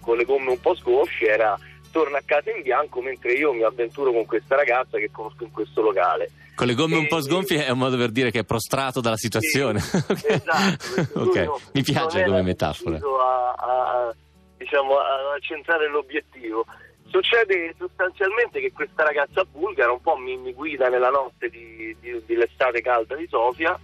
con le gomme un po' sgonfie, era torna a casa in bianco mentre io mi avventuro con questa ragazza che conosco in questo locale. Con le gomme un po' E- sgonfie è un modo per dire che è prostrato dalla situazione. Sì, esatto, perché lui ok, non- mi piace come metafora. a- a- diciamo, a centrare l'obiettivo. Succede sostanzialmente che questa ragazza bulgara un po' mi, mi guida nella notte di, di- dell'estate calda di Sofia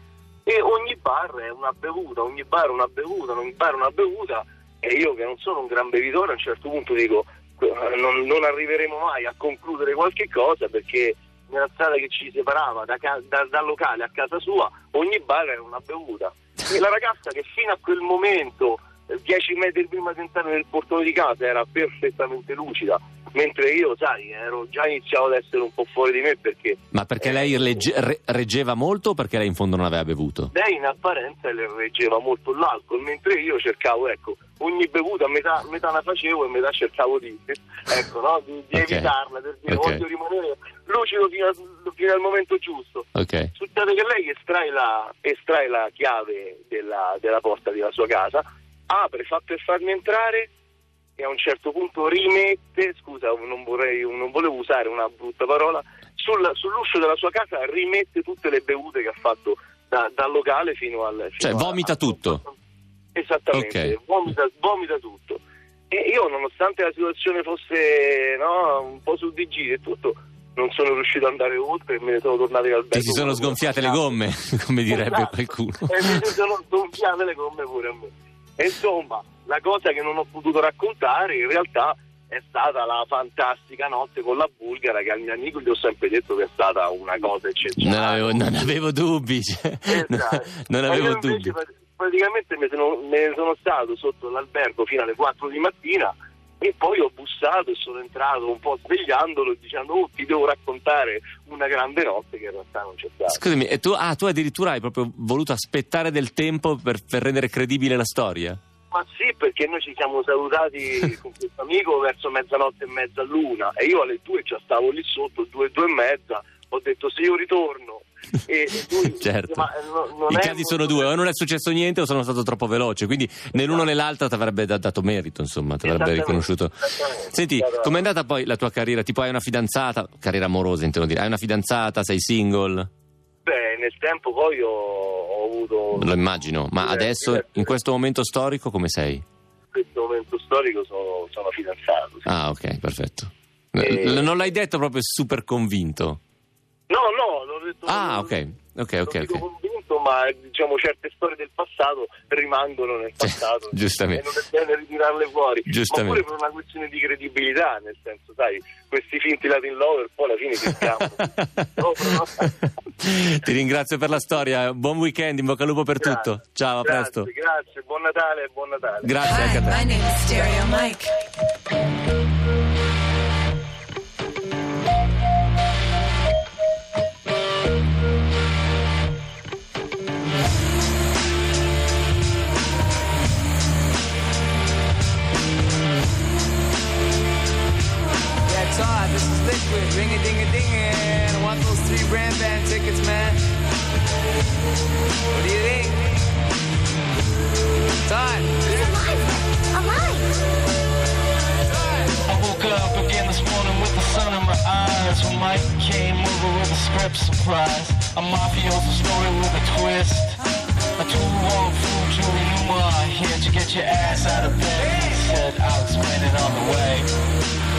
e ogni bar è una bevuta, ogni bar una bevuta, ogni bar una bevuta e io che non sono un gran bevitore a un certo punto dico "Eh, non, non arriveremo mai a concludere qualche cosa perché nella strada che ci separava da da- dal locale a casa sua ogni bar era una bevuta. E la ragazza che fino a quel momento eh, 10 metri prima di entrare nel portone di casa era perfettamente lucida mentre io sai ero già iniziato ad essere un po' fuori di me perché Ma perché eh, lei legge- re- reggeva molto o perché lei in fondo non aveva bevuto? lei in apparenza le reggeva molto l'alcol, mentre io cercavo, ecco, ogni bevuta metà, metà la facevo e metà cercavo di, ecco, no, di, di Ok. evitarla, per dire Ok. voglio rimanere lucido fino, a- fino al momento giusto. Ok. Succede che lei estrae la, estrae la chiave della, della porta della sua casa, apre, fa per farmi entrare e a un certo punto rimette, scusa, non, vorrei, non volevo usare una brutta parola, sul- sull'uscio della sua casa rimette tutte le bevute che ha fatto da- dal locale fino al... fino Cioè, a- vomita a- tutto. Esattamente, Ok. vomita, vomita tutto. E io, nonostante la situazione fosse no, un po' sul di e tutto, non sono riuscito ad andare oltre e me ne sono tornato in albergo. Ti si sono sgonfiate le gomme, come direbbe Esatto. qualcuno. E mi si sono sgonfiate le gomme pure a me. E insomma, la cosa che non ho potuto raccontare in realtà è stata la fantastica notte con la bulgara che al mio amico gli ho sempre detto che è stata una cosa eccezionale. Non avevo, non avevo dubbi. cioè, Esatto. non avevo dubbi. pra- praticamente me, sono, me ne sono stato sotto l'albergo fino alle 4 di mattina e poi ho bussato e sono entrato un po' svegliandolo e dicendo oh ti devo raccontare una grande notte che in realtà non c'è stata. Scusami, e tu, ah, tu addirittura hai proprio voluto aspettare del tempo per, per rendere credibile la storia? Ma sì, perché noi ci siamo salutati con questo amico verso mezzanotte e mezza l'una e io alle due già stavo lì sotto, due, due e mezza, ho detto se io ritorno. E, e lui, certo. ma, eh, no- I casi sono due, o non è successo niente o sono stato troppo veloce, quindi né l'uno né l'altra ti avrebbe da- dato merito, insomma, ti avrebbe riconosciuto. Senti, com'è andata poi la tua carriera? Tipo hai una fidanzata, carriera amorosa intendo dire, hai una fidanzata, sei single? Beh, nel tempo poi ho, ho avuto... Lo immagino, ma diversi- adesso diversi- in questo momento storico come sei? in questo momento storico sono, sono fidanzato. sì. Ah, ok, perfetto. L- Non l'hai detto proprio super convinto. No, no, l'ho detto. Ah, ok, ok, ok, ok. convinto insomma diciamo certe storie del passato rimangono nel passato giustamente. e non è bene ritirarle fuori ma Giustamente. pure per una questione di credibilità nel senso sai questi finti Latin lover poi alla fine si scampano No, però- Ti ringrazio per la storia, buon weekend, in bocca al lupo per tutto. Ciao, a grazie, presto. grazie buon Natale e buon Natale Grazie anche a Hi, te. Ding a ding I want those three brand band tickets, man. What do you think? Todd. I woke up again this morning with the sun in my eyes. When Mike came over with a script surprise. A mafioso story with a twist. A two-wrong fool, Julie Newmar. Here to get your ass out of bed? He said, I'll explain it on the way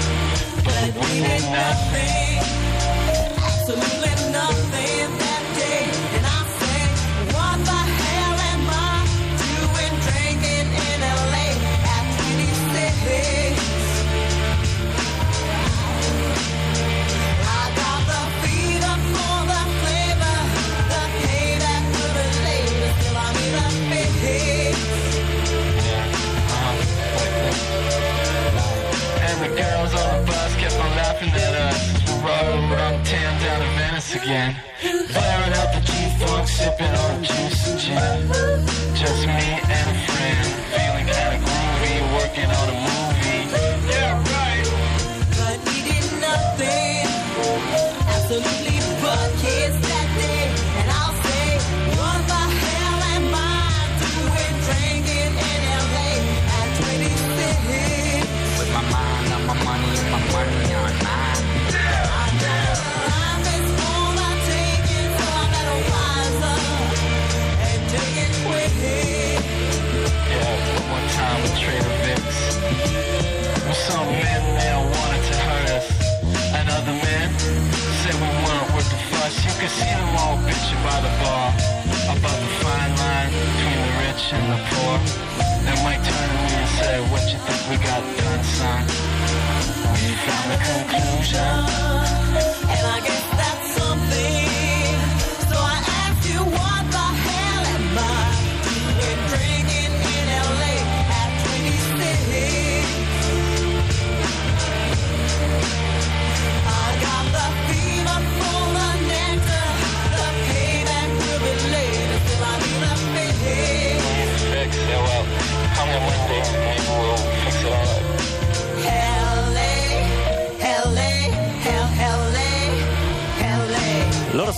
girls on the bus kept on laughing at us We rode uptown down to Venice again. Blaring out the G-Funk, sipping on juice and gin. Just me and a friend Feeling kinda groovy, working on a some men there wanted to hurt us. And other men said we weren't worth the fuss. You could see them all bitching by the bar About the fine line between the rich and the poor. And Mike turned to me and said, what you think we got done, son? We found the conclusion. And I guess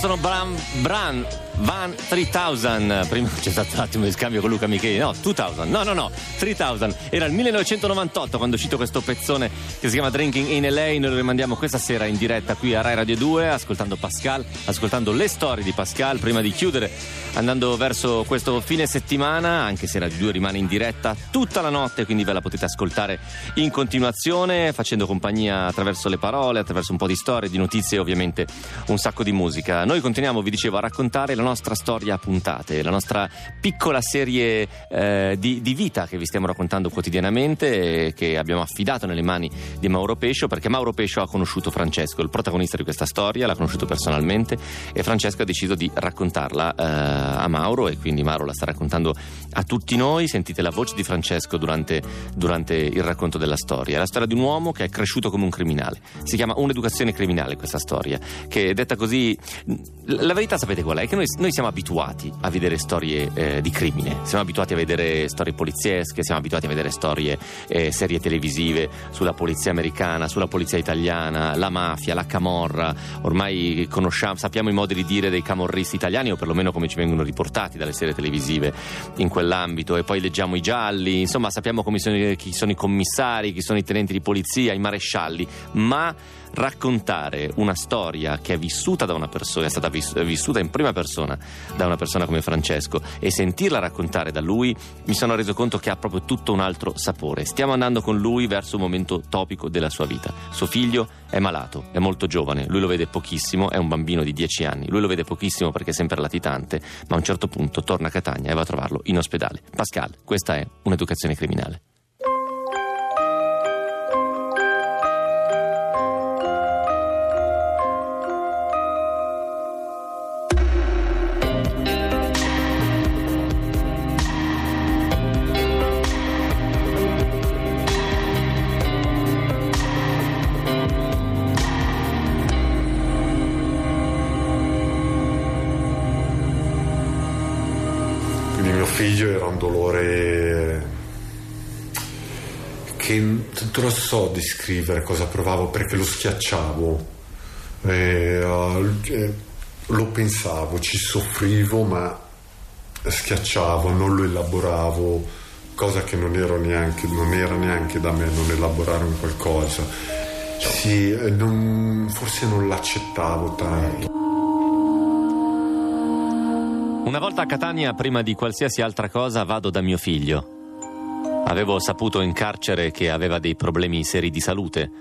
sono Bran, Bran Van 3000. Prima c'è stato un attimo di scambio con Luca Micheli. No, 2000. No, no, no. 3000. Era il 1998 quando è uscito questo pezzone che si chiama Drinking in LA. Noi lo rimandiamo questa sera in diretta qui a Rai Radio 2, ascoltando Pascal, ascoltando le storie di Pascal. Prima di chiudere, andando verso questo fine settimana, anche se Radio 2 rimane in diretta tutta la notte, quindi ve la potete ascoltare in continuazione, facendo compagnia attraverso le parole, attraverso un po' di storie, di notizie e ovviamente un sacco di musica. Noi continuiamo, vi dicevo, a raccontare la nostra storia a puntate, la nostra piccola serie eh, di, di vita che vi stiamo raccontando quotidianamente e che abbiamo affidato nelle mani di Mauro Pescio perché Mauro Pescio ha conosciuto Francesco, il protagonista di questa storia, l'ha conosciuto personalmente e Francesco ha deciso di raccontarla eh, a Mauro e quindi Mauro la sta raccontando a tutti noi. Sentite la voce di Francesco durante, durante il racconto della storia. La storia di un uomo che è cresciuto come un criminale. Si chiama Un'educazione criminale questa storia, che detta così... La verità sapete qual è? Che noi, noi siamo abituati a vedere storie eh, di crimine, siamo abituati a vedere storie poliziesche, siamo abituati a vedere storie, eh, serie televisive sulla polizia americana, sulla polizia italiana, la mafia, la camorra. Ormai sappiamo i modi di dire dei camorristi italiani o perlomeno come ci vengono riportati dalle serie televisive in quell'ambito. E poi leggiamo i gialli, insomma sappiamo sono, chi sono i commissari, chi sono i tenenti di polizia, i marescialli, ma raccontare una storia che è vissuta da una persona, è stata vis- vissuta in prima persona da una persona come Francesco e sentirla raccontare da lui, mi sono reso conto che ha proprio tutto un altro sapore. Stiamo andando con lui verso un momento topico della sua vita. Suo figlio è malato, è molto giovane, lui lo vede pochissimo, è un bambino di 10 anni, lui lo vede pochissimo perché è sempre latitante, ma a un certo punto torna a Catania e va a trovarlo in ospedale. Pascal, questa è un'educazione criminale. Lo so descrivere cosa provavo perché lo schiacciavo, Eh, eh, lo pensavo, ci soffrivo ma schiacciavo, non lo elaboravo, cosa che non, neanche, non era neanche da me non elaborare un qualcosa. Sì, eh, non- forse non l'accettavo tanto. Una volta a Catania, prima di qualsiasi altra cosa, vado da mio figlio. Avevo saputo in carcere che aveva dei problemi seri di salute,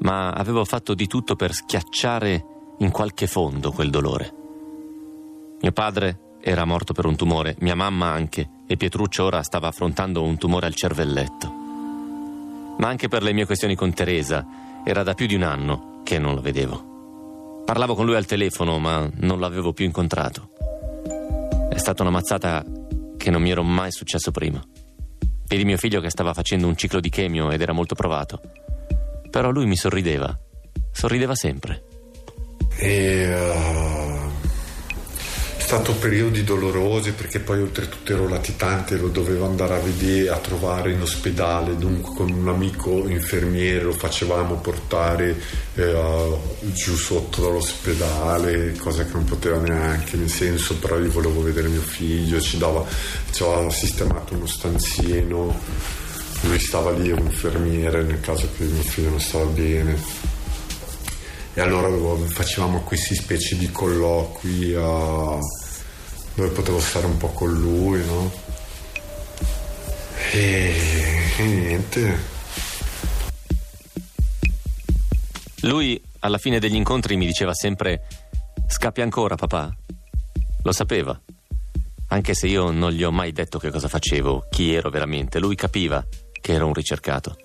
ma avevo fatto di tutto per schiacciare in qualche fondo quel dolore. Mio padre era morto per un tumore, mia mamma anche, e Pietruccio ora stava affrontando un tumore al cervelletto. Ma anche per le mie questioni con Teresa, era da più di un anno che non lo vedevo. Parlavo con lui al telefono, ma non l'avevo più incontrato. È stata una mazzata che non mi ero mai successo prima. Vedi mio figlio che stava facendo un ciclo di chemio ed era molto provato. Però lui mi sorrideva. Sorrideva sempre. E, eh, stato periodi dolorosi perché poi oltretutto ero latitante, lo dovevo andare a vedere, a trovare in ospedale, dunque con un amico infermiere lo facevamo portare eh, giù sotto dall'ospedale, cosa che non poteva neanche, nel senso però io volevo vedere mio figlio, ci, dava, ci aveva sistemato uno stanzino, lui stava lì, un infermiere nel caso che mio figlio non stava bene. E allora facevamo questi specie di colloqui eh, dove potevo stare un po' con lui, no? E, e niente. Lui, alla fine degli incontri, mi diceva sempre: Scappi ancora, papà? Lo sapeva. Anche se io non gli ho mai detto che cosa facevo, chi ero veramente, lui capiva che ero un ricercato.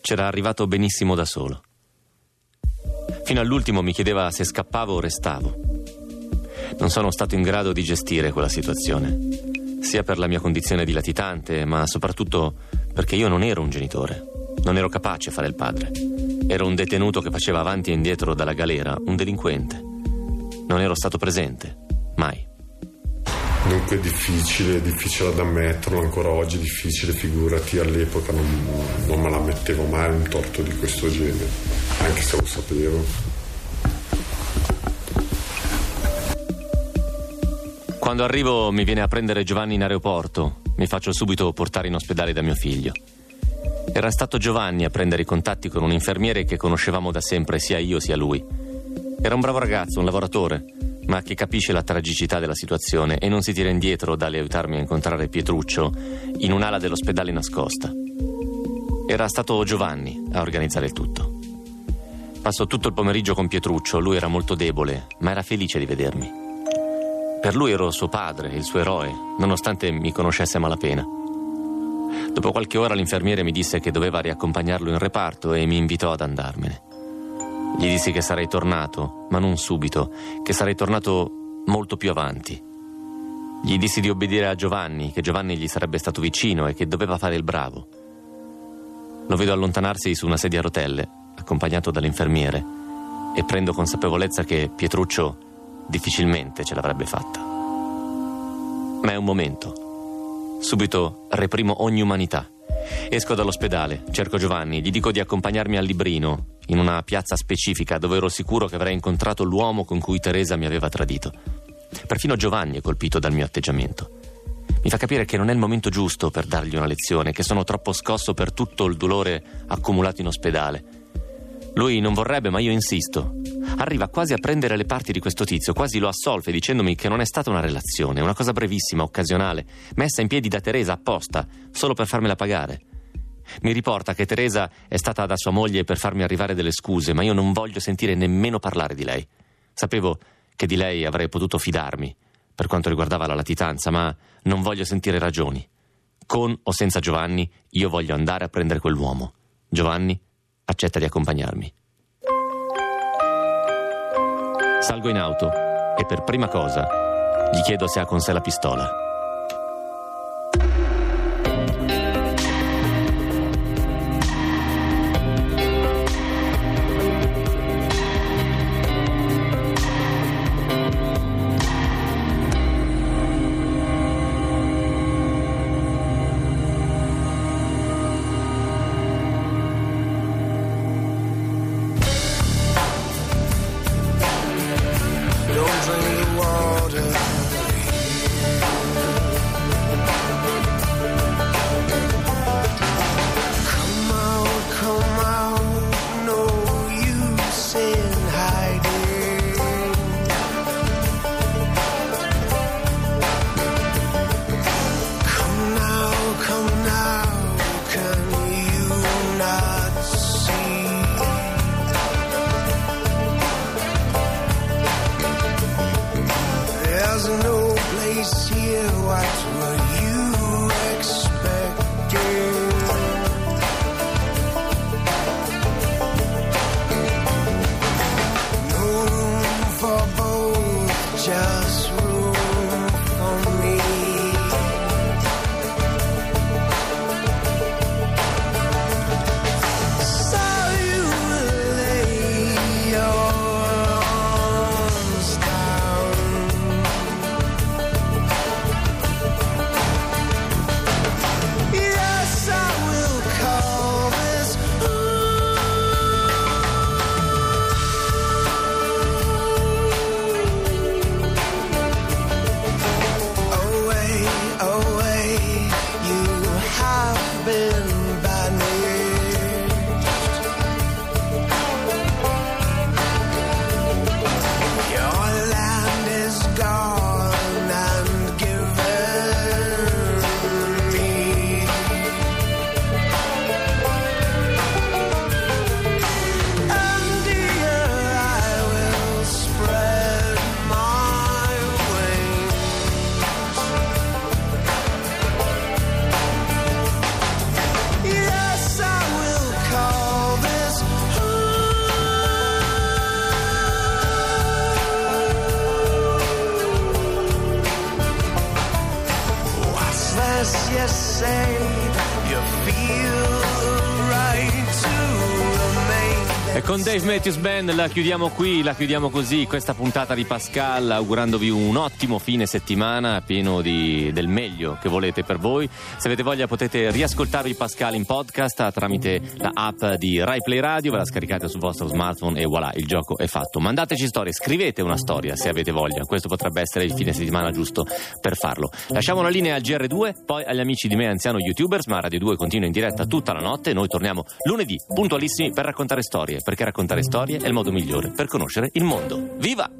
C'era arrivato benissimo da solo. Fino all'ultimo mi chiedeva se scappavo o restavo. Non sono stato in grado di gestire quella situazione, sia per la mia condizione di latitante, ma soprattutto perché io non ero un genitore, non ero capace a fare il padre. Ero un detenuto che faceva avanti e indietro dalla galera, un delinquente. Non ero stato presente, mai. Dunque è difficile, è difficile ad ammetterlo, ancora oggi è difficile, figurati all'epoca non, non me la mettevo mai un torto di questo genere, anche se lo sapevo. Quando arrivo mi viene a prendere Giovanni in aeroporto, mi faccio subito portare in ospedale da mio figlio. Era stato Giovanni a prendere i contatti con un infermiere che conoscevamo da sempre, sia io sia lui. Era un bravo ragazzo, un lavoratore, ma che capisce la tragicità della situazione e non si tira indietro dall'aiutarmi a incontrare Pietruccio in un'ala dell'ospedale nascosta. Era stato Giovanni a organizzare il tutto. Passo tutto il pomeriggio con Pietruccio, lui era molto debole, ma era felice di vedermi. Per lui ero suo padre, il suo eroe, nonostante mi conoscesse a malapena. Dopo qualche ora l'infermiere mi disse che doveva riaccompagnarlo in reparto e mi invitò ad andarmene. Gli dissi che sarei tornato, ma non subito, che sarei tornato molto più avanti. Gli dissi di obbedire a Giovanni, che Giovanni gli sarebbe stato vicino e che doveva fare il bravo. Lo vedo allontanarsi su una sedia a rotelle, accompagnato dall'infermiere, e prendo consapevolezza che Pietruccio difficilmente ce l'avrebbe fatta. Ma è un momento. Subito reprimo ogni umanità. Esco dall'ospedale, cerco Giovanni, gli dico di accompagnarmi al Librino, in una piazza specifica dove ero sicuro che avrei incontrato l'uomo con cui Teresa mi aveva tradito. Perfino Giovanni è colpito dal mio atteggiamento. Mi fa capire che non è il momento giusto per dargli una lezione, che sono troppo scosso per tutto il dolore accumulato in ospedale. Lui non vorrebbe, ma io insisto. Arriva quasi a prendere le parti di questo tizio, quasi lo assolve dicendomi che non è stata una relazione, una cosa brevissima, occasionale, messa in piedi da Teresa apposta, solo per farmela pagare. Mi riporta che Teresa è stata da sua moglie per farmi arrivare delle scuse, ma io non voglio sentire nemmeno parlare di lei. Sapevo che di lei avrei potuto fidarmi per quanto riguardava la latitanza, ma non voglio sentire ragioni. Con o senza Giovanni, io voglio andare a prendere quell'uomo. Giovanni accetta di accompagnarmi. Salgo in auto e per prima cosa gli chiedo se ha con sé la pistola. Dave Matthews Band la chiudiamo qui, la chiudiamo così, questa puntata di Pascal, augurandovi un ottimo fine settimana, pieno di, del meglio che volete per voi. Se avete voglia potete riascoltarvi Pascal in podcast tramite la app di Rai Play Radio, ve la scaricate sul vostro smartphone e voilà, il gioco è fatto. Mandateci storie, scrivete una storia se avete voglia, questo potrebbe essere il fine settimana giusto per farlo. Lasciamo la linea al GR2, poi agli amici di me anziano youtubers, ma Radio 2 continua in diretta tutta la notte, noi torniamo lunedì puntualissimi per raccontare storie, perché raccontare storie è il modo migliore per conoscere il mondo. Viva!